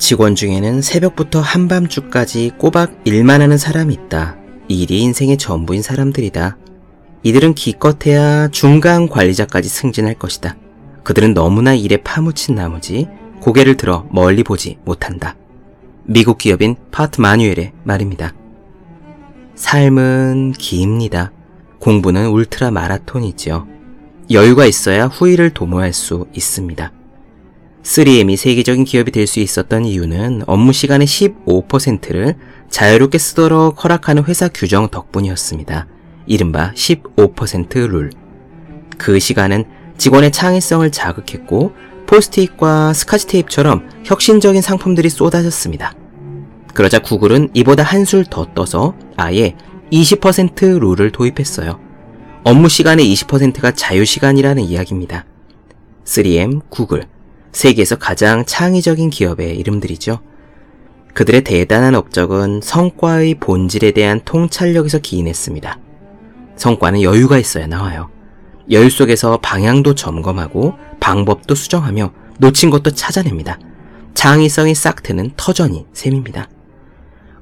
직원 중에는 새벽부터 한밤중까지 꼬박 일만 하는 사람이 있다. 이 일이 인생의 전부인 사람들이다. 이들은 기껏해야 중간 관리자까지 승진할 것이다. 그들은 너무나 일에 파묻힌 나머지 고개를 들어 멀리 보지 못한다. 미국 기업인 파트 마뉴엘의 말입니다. 삶은 깁니다. 공부는 울트라 마라톤이지요. 여유가 있어야 후일을 도모할 수 있습니다. 3M이 세계적인 기업이 될 수 있었던 이유는 업무 시간의 15%를 자유롭게 쓰도록 허락하는 회사 규정 덕분이었습니다. 이른바 15% 룰. 그 시간은 직원의 창의성을 자극했고 포스트잇과 스카치 테이프처럼 혁신적인 상품들이 쏟아졌습니다. 그러자 구글은 이보다 한술 더 떠서 아예 20% 룰을 도입했어요. 업무 시간의 20%가 자유 시간이라는 이야기입니다. 3M, 구글, 세계에서 가장 창의적인 기업의 이름들이죠. 그들의 대단한 업적은 성과의 본질에 대한 통찰력에서 기인했습니다. 성과는 여유가 있어야 나와요. 여유 속에서 방향도 점검하고 방법도 수정하며 놓친 것도 찾아냅니다. 창의성이 싹 트는 터전이 셈입니다.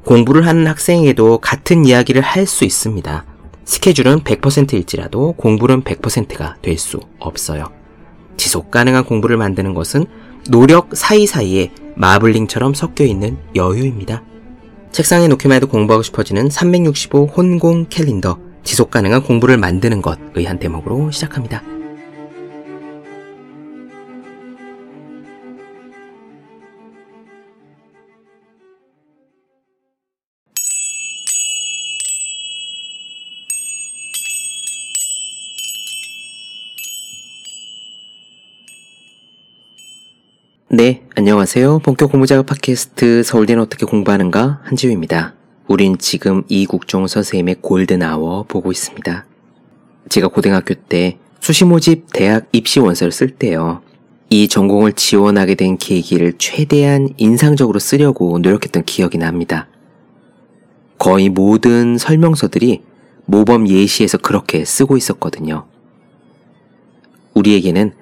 공부를 하는 학생에게도 같은 이야기를 할 수 있습니다. 스케줄은 100%일지라도 공부는 100%가 될 수 없어요. 지속 가능한 공부를 만드는 것은 노력 사이사이에 마블링처럼 섞여 있는 여유입니다. 책상에 놓기만 해도 공부하고 싶어지는 365 혼공 캘린더, 지속 가능한 공부를 만드는 것의 한 대목으로 시작합니다. 네, 안녕하세요. 본격 공부작업 팟캐스트 서울대는 어떻게 공부하는가 한지우입니다. 우린 지금 이국종 선생님의 골든아워 보고 있습니다. 제가 고등학교 때 수시 모집 대학 입시 원서를 쓸 때요. 이 전공을 지원하게 된 계기를 최대한 인상적으로 쓰려고 노력했던 기억이 납니다. 거의 모든 설명서들이 모범 예시에서 그렇게 쓰고 있었거든요. 우리에게는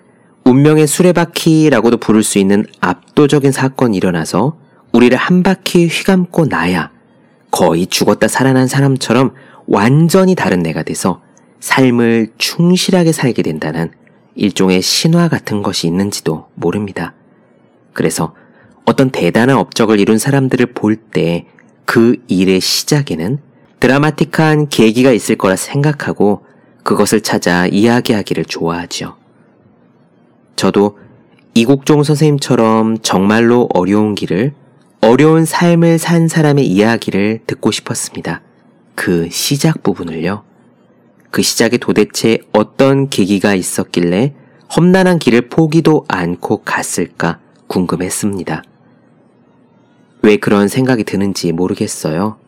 운명의 수레바퀴라고도 부를 수 있는 압도적인 사건이 일어나서 우리를 한 바퀴 휘감고 나야 거의 죽었다 살아난 사람처럼 완전히 다른 내가 돼서 삶을 충실하게 살게 된다는 일종의 신화 같은 것이 있는지도 모릅니다. 그래서 어떤 대단한 업적을 이룬 사람들을 볼 때 그 일의 시작에는 드라마틱한 계기가 있을 거라 생각하고 그것을 찾아 이야기하기를 좋아하지요. 저도 이국종 선생님처럼 정말로 어려운 길을, 어려운 삶을 산 사람의 이야기를 듣고 싶었습니다. 그 시작 부분을요. 그 시작에 도대체 어떤 계기가 있었길래 험난한 길을 포기도 않고 갔을까 궁금했습니다. 왜 그런 생각이 드는지 모르겠어요.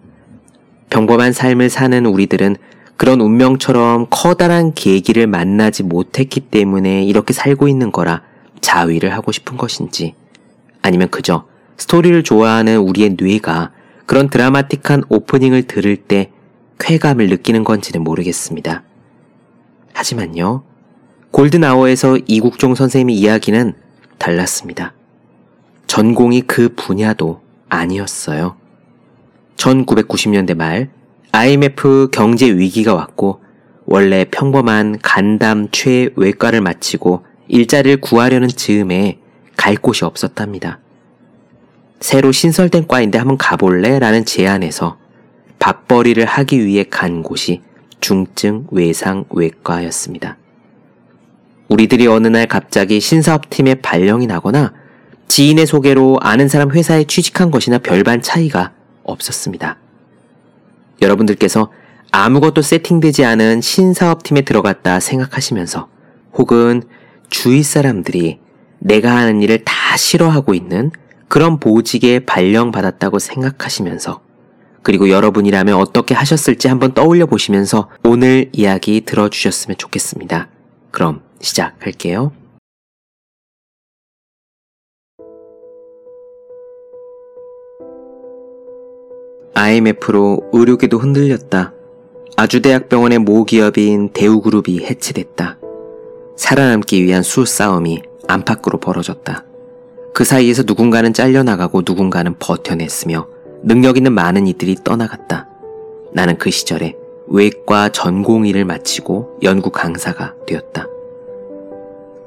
평범한 삶을 사는 우리들은 그런 운명처럼 커다란 계기를 만나지 못했기 때문에 이렇게 살고 있는 거라 자위를 하고 싶은 것인지 아니면 그저 스토리를 좋아하는 우리의 뇌가 그런 드라마틱한 오프닝을 들을 때 쾌감을 느끼는 건지는 모르겠습니다. 하지만요, 골든아워에서 이국종 선생님의 이야기는 달랐습니다. 전공이 그 분야도 아니었어요. 1990년대 말 IMF 경제 위기가 왔고 원래 평범한 간담 최 외과를 마치고 일자리를 구하려는 즈음에 갈 곳이 없었답니다. 새로 신설된 과인데 한번 가볼래? 라는 제안에서 밥벌이를 하기 위해 간 곳이 중증 외상 외과였습니다. 우리들이 어느 날 갑자기 신사업팀에 발령이 나거나 지인의 소개로 아는 사람 회사에 취직한 것이나 별반 차이가 없었습니다. 여러분들께서 아무것도 세팅되지 않은 신사업팀에 들어갔다 생각하시면서 혹은 주위 사람들이 내가 하는 일을 다 싫어하고 있는 그런 보직에 발령받았다고 생각하시면서 그리고 여러분이라면 어떻게 하셨을지 한번 떠올려 보시면서 오늘 이야기 들어주셨으면 좋겠습니다. 그럼 시작할게요. IMF로 의료계도 흔들렸다. 아주대학병원의 모 기업인 대우그룹이 해체됐다. 살아남기 위한 수싸움이 안팎으로 벌어졌다. 그 사이에서 누군가는 잘려나가고 누군가는 버텨냈으며 능력 있는 많은 이들이 떠나갔다. 나는 그 시절에 외과 전공의를 마치고 연구 강사가 되었다.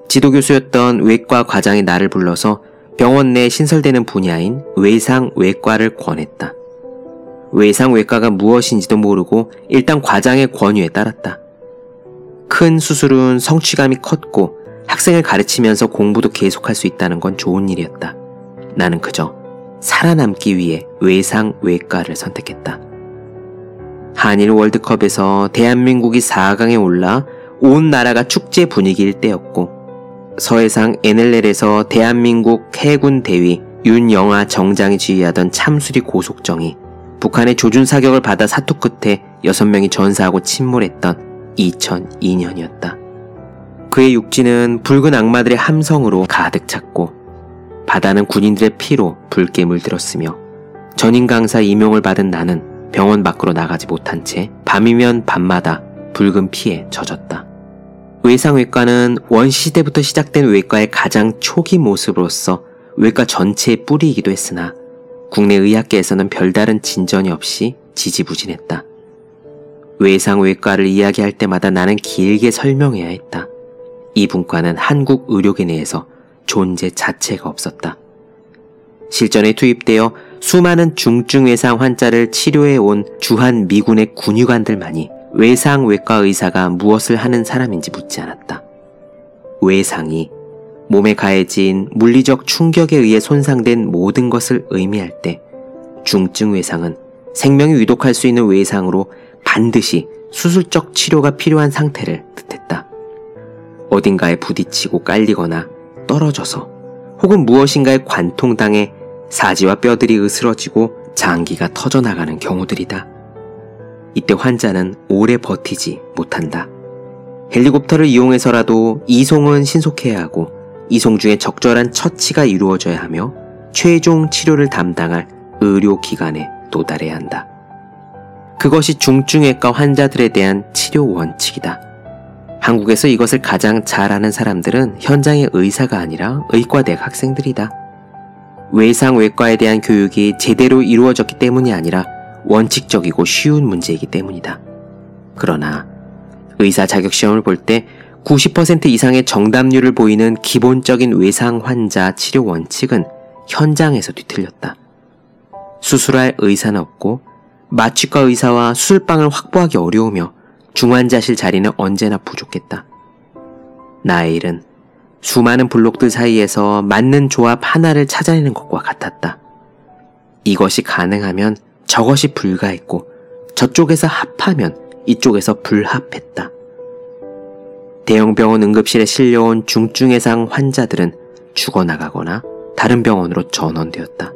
지도교수였던 외과 과장이 나를 불러서 병원 내 신설되는 분야인 외상 외과를 권했다. 외상외과가 무엇인지도 모르고 일단 과장의 권유에 따랐다. 큰 수술은 성취감이 컸고 학생을 가르치면서 공부도 계속할 수 있다는 건 좋은 일이었다. 나는 그저 살아남기 위해 외상외과를 선택했다. 한일 월드컵에서 대한민국이 4강에 올라 온 나라가 축제 분위기일 때였고 서해상 NLL에서 대한민국 해군 대위 윤영아 정장이 지휘하던 참수리 고속정이 북한의 조준 사격을 받아 사투 끝에 6명이 전사하고 침몰했던 2002년이었다. 그의 육지는 붉은 악마들의 함성으로 가득 찼고 바다는 군인들의 피로 붉게 물들었으며 전임 강사 임용을 받은 나는 병원 밖으로 나가지 못한 채 밤이면 밤마다 붉은 피에 젖었다. 외상외과는 원시시대부터 시작된 외과의 가장 초기 모습으로서 외과 전체의 뿌리이기도 했으나 국내 의학계에서는 별다른 진전이 없이 지지부진했다. 외상외과를 이야기할 때마다 나는 길게 설명해야 했다. 이 분과는 한국 의료계 내에서 존재 자체가 없었다. 실전에 투입되어 수많은 중증 외상 환자를 치료해 온 주한 미군의 군의관들만이 외상외과 의사가 무엇을 하는 사람인지 묻지 않았다. 외상이 몸에 가해진 물리적 충격에 의해 손상된 모든 것을 의미할 때 중증 외상은 생명이 위독할 수 있는 외상으로 반드시 수술적 치료가 필요한 상태를 뜻했다. 어딘가에 부딪히고 깔리거나 떨어져서 혹은 무엇인가에 관통당해 사지와 뼈들이 으스러지고 장기가 터져나가는 경우들이다. 이때 환자는 오래 버티지 못한다. 헬리콥터를 이용해서라도 이송은 신속해야 하고 이송 중에 적절한 처치가 이루어져야 하며 최종 치료를 담당할 의료기관에 도달해야 한다. 그것이 중증외과 환자들에 대한 치료 원칙이다. 한국에서 이것을 가장 잘 아는 사람들은 현장의 의사가 아니라 의과대학 학생들이다. 외상외과에 대한 교육이 제대로 이루어졌기 때문이 아니라 원칙적이고 쉬운 문제이기 때문이다. 그러나 의사 자격시험을 볼 때 90% 이상의 정답률을 보이는 기본적인 외상 환자 치료 원칙은 현장에서 뒤틀렸다. 수술할 의사는 없고 마취과 의사와 수술방을 확보하기 어려우며 중환자실 자리는 언제나 부족했다. 나의 일은 수많은 블록들 사이에서 맞는 조합 하나를 찾아내는 것과 같았다. 이것이 가능하면 저것이 불가했고 저쪽에서 합하면 이쪽에서 불합했다. 대형병원 응급실에 실려온 중증 해상 환자들은 죽어나가거나 다른 병원으로 전원되었다.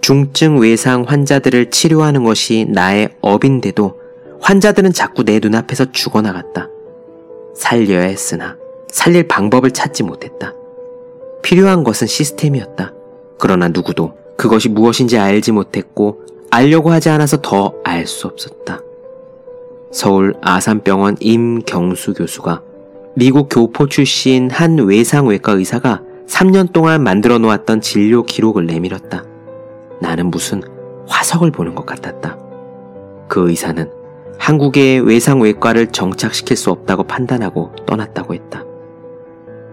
중증 외상 환자들을 치료하는 것이 나의 업인데도 환자들은 자꾸 내 눈앞에서 죽어나갔다. 살려야 했으나 살릴 방법을 찾지 못했다. 필요한 것은 시스템이었다. 그러나 누구도 그것이 무엇인지 알지 못했고 알려고 하지 않아서 더 알 수 없었다. 서울 아산병원 임경수 교수가 미국 교포 출신 한 외상외과 의사가 3년 동안 만들어 놓았던 진료 기록을 내밀었다. 나는 무슨 화석을 보는 것 같았다. 그 의사는 한국의 외상외과를 정착시킬 수 없다고 판단하고 떠났다고 했다.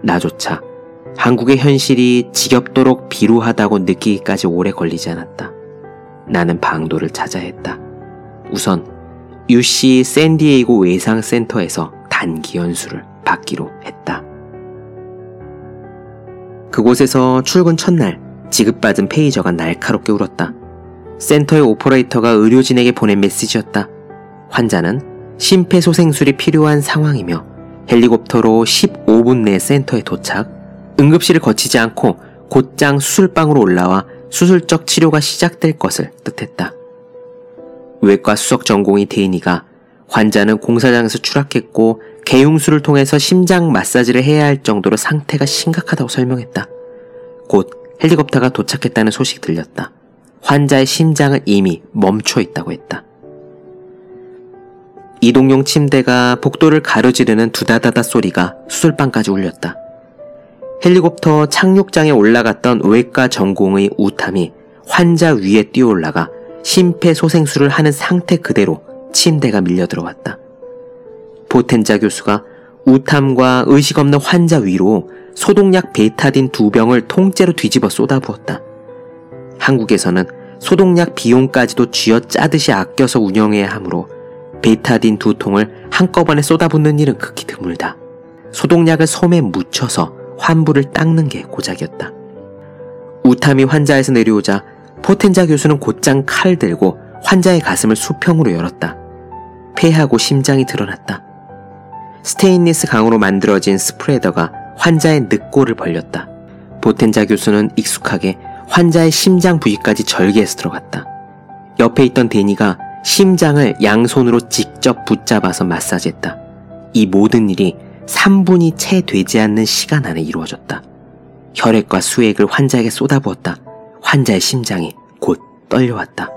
나조차 한국의 현실이 지겹도록 비루하다고 느끼기까지 오래 걸리지 않았다. 나는 방도를 찾아야 했다. 우선 UC 샌디에이고 외상센터에서 단기 연수를 받기로 했다. 그곳에서 출근 첫날 지급받은 페이저가 날카롭게 울었다. 센터의 오퍼레이터가 의료진에게 보낸 메시지였다. 환자는 심폐소생술이 필요한 상황이며 헬리콥터로 15분 내 센터에 도착, 응급실을 거치지 않고 곧장 수술방으로 올라와 수술적 치료가 시작될 것을 뜻했다. 외과 수석 전공의 데이니가 환자는 공사장에서 추락했고 개흉술을 통해서 심장 마사지를 해야 할 정도로 상태가 심각하다고 설명했다. 곧 헬리콥터가 도착했다는 소식이 들렸다. 환자의 심장은 이미 멈춰 있다고 했다. 이동용 침대가 복도를 가로지르는 두다다다 소리가 수술방까지 울렸다. 헬리콥터 착륙장에 올라갔던 외과 전공의 우탐이 환자 위에 뛰어올라가 심폐소생술을 하는 상태 그대로 침대가 밀려 들어왔다. 보텐자 교수가 우탐과 의식 없는 환자 위로 소독약 베타딘 두 병을 통째로 뒤집어 쏟아부었다. 한국에서는 소독약 비용까지도 쥐어 짜듯이 아껴서 운영해야 하므로 베타딘 두 통을 한꺼번에 쏟아붓는 일은 극히 드물다. 소독약을 솜에 묻혀서 환부를 닦는 게 고작이었다. 우탐이 환자에서 내려오자 포텐자 교수는 곧장 칼을 들고 환자의 가슴을 수평으로 열었다. 폐하고 심장이 드러났다. 스테인리스 강으로 만들어진 spreader가 환자의 늑골을 벌렸다. 포텐자 교수는 익숙하게 환자의 심장 부위까지 절개해서 들어갔다. 옆에 있던 데니가 심장을 양손으로 직접 붙잡아서 마사지했다. 이 모든 일이 3분이 채 되지 않는 시간 안에 이루어졌다. 혈액과 수액을 환자에게 쏟아부었다. 환자의 심장이 곧 떨려왔다.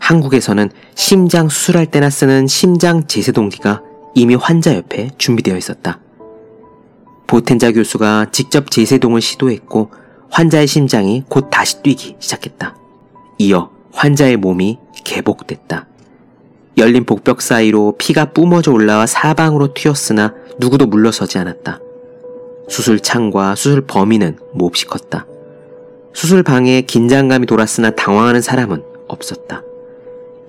한국에서는 심장 수술할 때나 쓰는 심장 제세동기가 이미 환자 옆에 준비되어 있었다. 보텐자 교수가 직접 제세동을 시도했고 환자의 심장이 곧 다시 뛰기 시작했다. 이어 환자의 몸이 개복됐다. 열린 복벽 사이로 피가 뿜어져 올라와 사방으로 튀었으나 누구도 물러서지 않았다. 수술창과 수술 범위는 몹시 컸다. 수술방에 긴장감이 돌았으나 당황하는 사람은 없었다.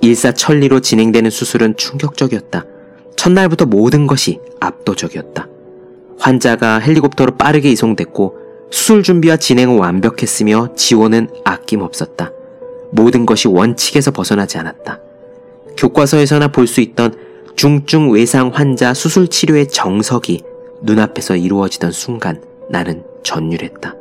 일사천리로 진행되는 수술은 충격적이었다. 첫날부터 모든 것이 압도적이었다. 환자가 헬리콥터로 빠르게 이송됐고 수술 준비와 진행은 완벽했으며 지원은 아낌없었다. 모든 것이 원칙에서 벗어나지 않았다. 교과서에서나 볼 수 있던 중증 외상 환자 수술 치료의 정석이 눈앞에서 이루어지던 순간 나는 전율했다.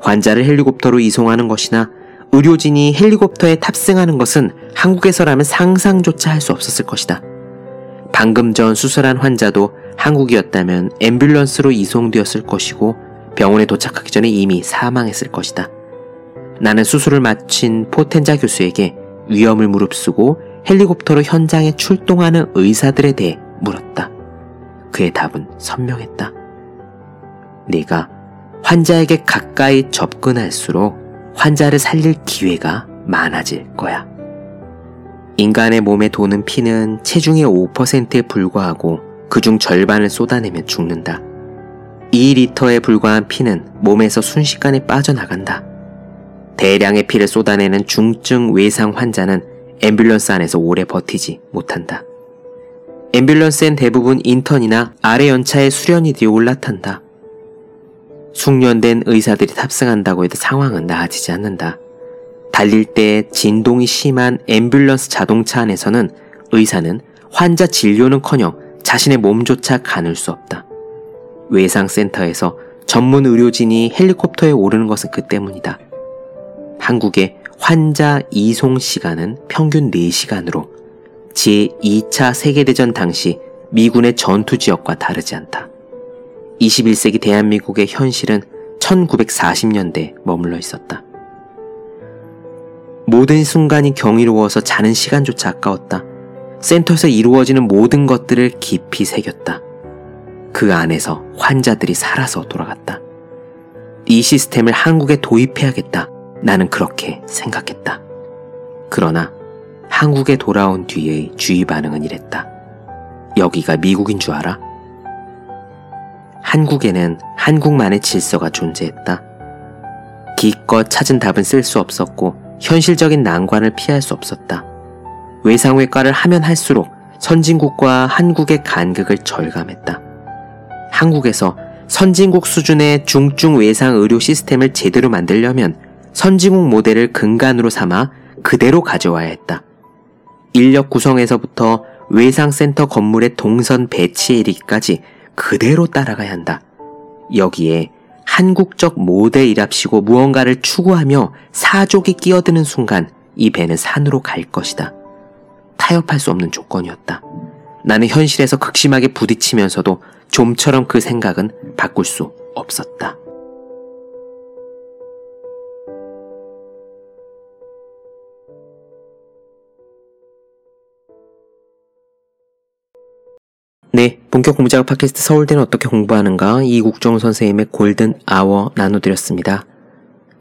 환자를 헬리콥터로 이송하는 것이나 의료진이 헬리콥터에 탑승하는 것은 한국에서라면 상상조차 할 수 없었을 것이다. 방금 전 수술한 환자도 한국이었다면 앰뷸런스로 이송되었을 것이고 병원에 도착하기 전에 이미 사망했을 것이다. 나는 수술을 마친 포텐자 교수에게 위험을 무릅쓰고 헬리콥터로 현장에 출동하는 의사들에 대해 물었다. 그의 답은 선명했다. 네가 환자에게 가까이 접근할수록 환자를 살릴 기회가 많아질 거야. 인간의 몸에 도는 피는 체중의 5%에 불과하고 그중 절반을 쏟아내면 죽는다. 2리터에 불과한 피는 몸에서 순식간에 빠져나간다. 대량의 피를 쏟아내는 중증 외상 환자는 앰뷸런스 안에서 오래 버티지 못한다. 앰뷸런스엔 대부분 인턴이나 아래 연차의 수련이들이 올라탄다. 숙련된 의사들이 탑승한다고 해도 상황은 나아지지 않는다. 달릴 때 진동이 심한 앰뷸런스 자동차 안에서는 의사는 환자 진료는커녕 자신의 몸조차 가눌 수 없다. 외상센터에서 전문 의료진이 헬리콥터에 오르는 것은 그 때문이다. 한국의 환자 이송 시간은 평균 4시간으로 제2차 세계대전 당시 미군의 전투 지역과 다르지 않다. 21세기 대한민국의 현실은 1940년대 머물러 있었다. 모든 순간이 경이로워서 자는 시간조차 아까웠다. 센터에서 이루어지는 모든 것들을 깊이 새겼다. 그 안에서 환자들이 살아서 돌아갔다. 이 시스템을 한국에 도입해야겠다. 나는 그렇게 생각했다. 그러나 한국에 돌아온 뒤의 주위 반응은 이랬다. 여기가 미국인 줄 알아? 한국에는 한국만의 질서가 존재했다. 기껏 찾은 답은 쓸 수 없었고 현실적인 난관을 피할 수 없었다. 외상외과를 하면 할수록 선진국과 한국의 간극을 절감했다. 한국에서 선진국 수준의 중증 외상 의료 시스템을 제대로 만들려면 선진국 모델을 근간으로 삼아 그대로 가져와야 했다. 인력 구성에서부터 외상센터 건물의 동선 배치에 이르기까지 그대로 따라가야 한다. 여기에 한국적 모델이랍시고 무언가를 추구하며 사족이 끼어드는 순간 이 배는 산으로 갈 것이다. 타협할 수 없는 조건이었다. 나는 현실에서 극심하게 부딪히면서도 좀처럼 그 생각은 바꿀 수 없었다. 네, 본격 공부작업 팟캐스트 서울대는 어떻게 공부하는가 이국정 선생님의 골든 아워 나눠드렸습니다.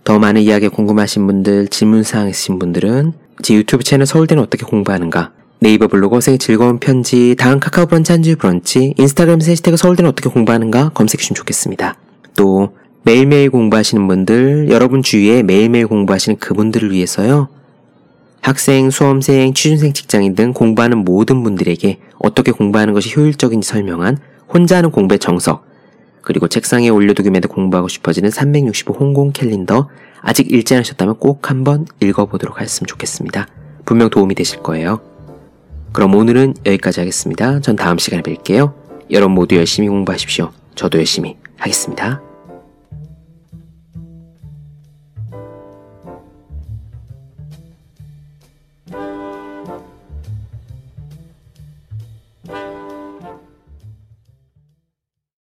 더 많은 이야기 궁금하신 분들, 질문사항 있으신 분들은 제 유튜브 채널 서울대는 어떻게 공부하는가 네이버 블로그 세계 즐거운 편지, 다음 카카오 브런치 한주 브런치, 인스타그램 해시태그 서울대는 어떻게 공부하는가 검색해주시면 좋겠습니다. 또 매일매일 공부하시는 분들, 여러분 주위에 매일매일 공부하시는 그분들을 위해서요. 학생, 수험생, 취준생, 직장인 등 공부하는 모든 분들에게 어떻게 공부하는 것이 효율적인지 설명한 혼자 하는 공부의 정석, 그리고 책상에 올려두기만 해도 공부하고 싶어지는 365 홍콩 캘린더 아직 읽지 않으셨다면 꼭 한번 읽어보도록 하셨으면 좋겠습니다. 분명 도움이 되실 거예요. 그럼 오늘은 여기까지 하겠습니다. 전 다음 시간에 뵐게요. 여러분 모두 열심히 공부하십시오. 저도 열심히 하겠습니다.